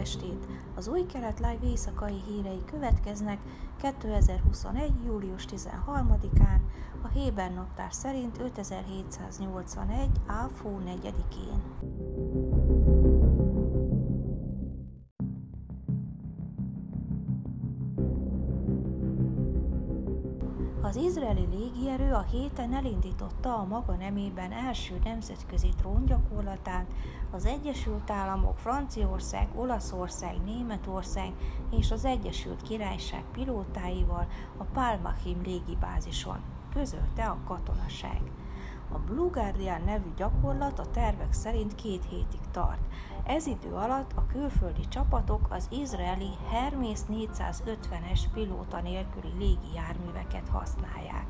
estét! Az új kelet live éjszakai hírei következnek 2021. július 13-án, a Héber naptár szerint 5781. áfó 4-én. Az izraeli légierő a héten elindította a maga nemében első nemzetközi tróngyakorlatát az Egyesült Államok, Franciaország, Olaszország, Németország és az Egyesült Királyság pilótáival a Palmachim légibázison, közölte a katonaság. A Blue Guardian nevű gyakorlat a tervek szerint két hétig tart. Ez idő alatt a külföldi csapatok az izraeli Hermes 450-es pilóta nélküli légi járműveket használják.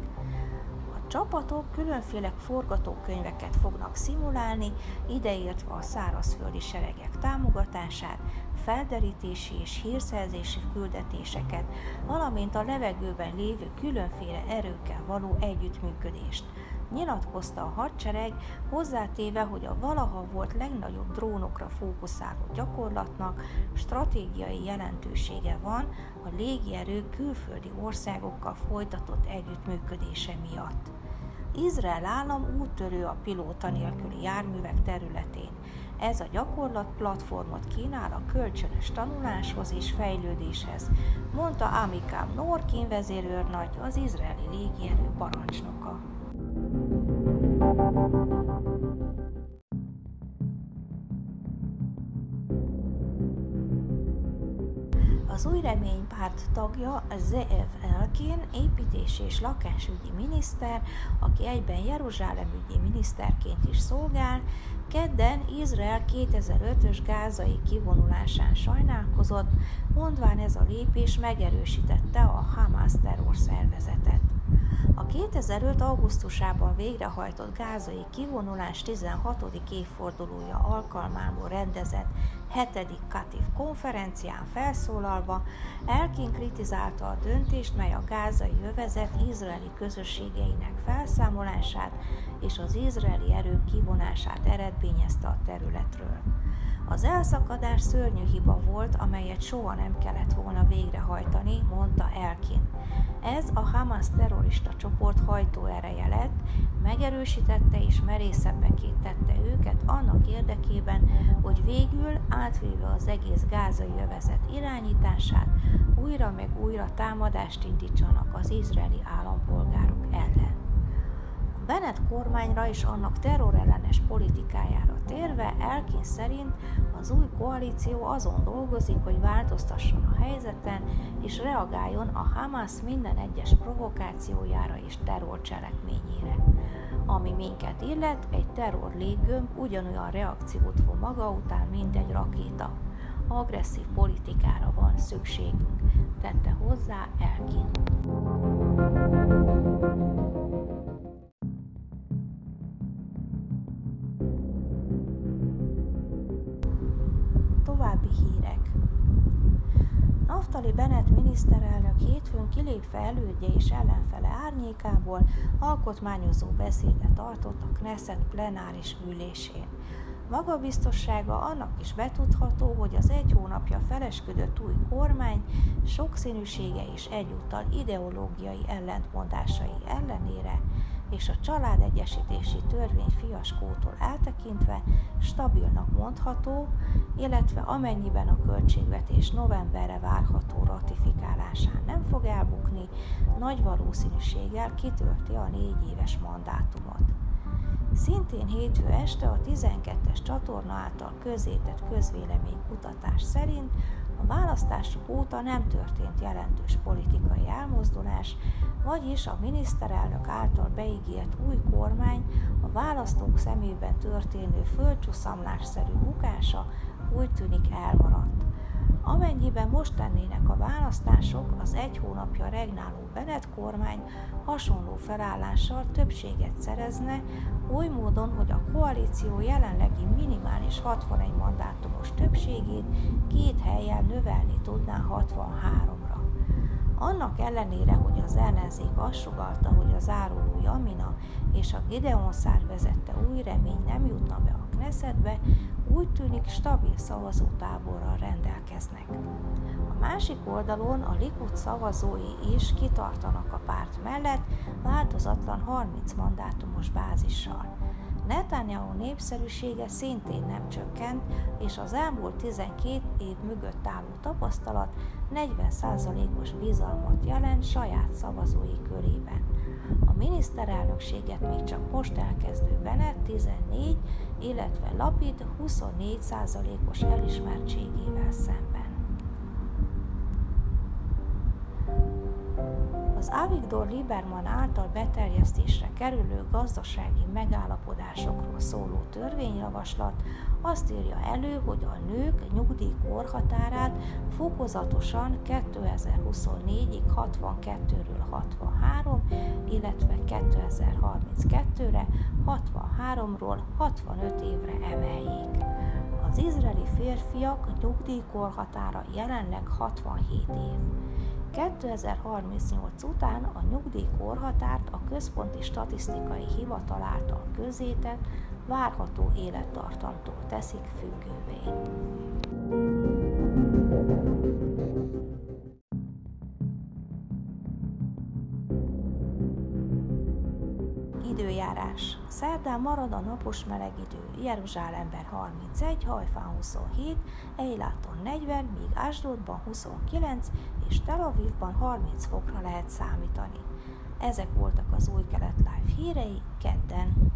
A csapatok különféle forgatókönyveket fognak szimulálni, ideértve a szárazföldi seregek támogatását, felderítési és hírszerzési küldetéseket, valamint a levegőben lévő különféle erőkkel való együttműködést – nyilatkozta a hadsereg, hozzátéve, hogy a valaha volt legnagyobb drónokra fókuszáló gyakorlatnak stratégiai jelentősége van a légierő külföldi országokkal folytatott együttműködése miatt. Izrael állam úttörő a pilóta nélküli járművek területén. Ez a gyakorlat platformot kínál a kölcsönös tanuláshoz és fejlődéshez, mondta Amikám Norkin vezérőrnagy, az izraeli légierő parancsnoka. Az új reménypárt tagja Zeev Elkin, építési és lakásügyi miniszter, aki egyben Jeruzsálem ügyi miniszterként is szolgál, kedden Izrael 2005-ös gázai kivonulásán sajnálkozott, mondván ez a lépés megerősítette a Hamas terrorszervezetet. A 2005. augusztusában végrehajtott gázai kivonulás 16. évfordulója alkalmából rendezett 7. Katif konferencián felszólalva Elkin kritizálta a döntést, mely a gázai övezet izraeli közösségeinek felszámolását és az izraeli erők kivonását eredményezte a területről. Az elszakadás szörnyű hiba volt, amelyet soha nem kellett volna végrehajtani, mondta Elkin. Ez a Hamas terrorista csoport hajtóereje lett, megerősítette és merészebbek tette őket annak érdekében, hogy végül átvéve az egész gázai övezet irányítását, újra meg újra támadást indítsanak az izraeli állampolgárok ellen. Bennett kormányra és annak terrorellenes politikájára térve Elkin szerint az új koalíció azon dolgozik, hogy változtasson a helyzeten és reagáljon a Hamas minden egyes provokációjára és terrorcselekményére. Ami minket illet, egy terror léggömb ugyanolyan reakciót fog maga után, mint egy rakéta. Agresszív politikára van szükségünk, tette hozzá Elkin. További hírek. Naftali Bennett miniszterelnök hétfőn kilépve elődje és ellenfele árnyékából alkotmányozó beszédet tartott a Knesset plenáris ülésén. Magabiztossága annak is betudható, hogy az egy hónapja felesküdött új kormány sokszínűsége és egyúttal ideológiai ellentmondásai ellenére és a családegyesítési törvény fiaskótól eltekintve stabilnak mondható, illetve amennyiben a költségvetés novemberre várható ratifikálásán nem fog elbukni, nagy valószínűséggel kitölti a négy éves mandátumot. Szintén hétfő este a 12-es csatorna által közzétett közvéleménykutatás szerint a választások óta nem történt jelentős politikai elmozdulás, vagyis a miniszterelnök által beígért új kormány a választók szemében történő földcsuszamlásszerű bukása úgy tűnik elmaradt. Amennyiben most tennének a választások, az egy hónapja regnáló Bennett kormány hasonló felállással többséget szerezne, oly módon, hogy a koalíció jelenlegi minimális 61 mandátumos többségét két helyen növelni tudná 63-ra. Annak ellenére, hogy az ellenzék azt sugalta, hogy az áruló Jamina és a Gideon szár vezette új remény nem jutna be a Knessetbe, úgy tűnik stabil szavazótáborral rendelkeznek. A másik oldalon a Likud szavazói is kitartanak a párt mellett változatlan 30 mandátumos bázissal. Netanyahu népszerűsége szintén nem csökkent, és az elmúlt 12 év mögött álló tapasztalat 40%-os bizalmat jelent saját szavazói körében. A miniszterelnökséget még csak most elkezdő Bennett 14, illetve Lapid 24%-os elismertségével szemben. Az Avigdor Lieberman által beterjesztésre kerülő gazdasági megállapodásokról szóló törvényjavaslat azt írja elő, hogy a nők nyugdíjkorhatárát fokozatosan 2024-ig 62-ről 63, illetve 2032-re 63-ról 65 évre emeljék. Az izraeli férfiak nyugdíjkorhatára jelenleg 67 év. 2038 után a nyugdíjkorhatárt a Központi Statisztikai Hivatal által közétett várható élettartamtól teszik függővé. Időjárás. Szerdán marad a napos meleg idő. Jeruzsálemben 31, Hajfán 27, Eiláton 40, míg Ásdodban 29 és Tel Avivban 30 fokra lehet számítani. Ezek voltak az új kelet live hírei kedden.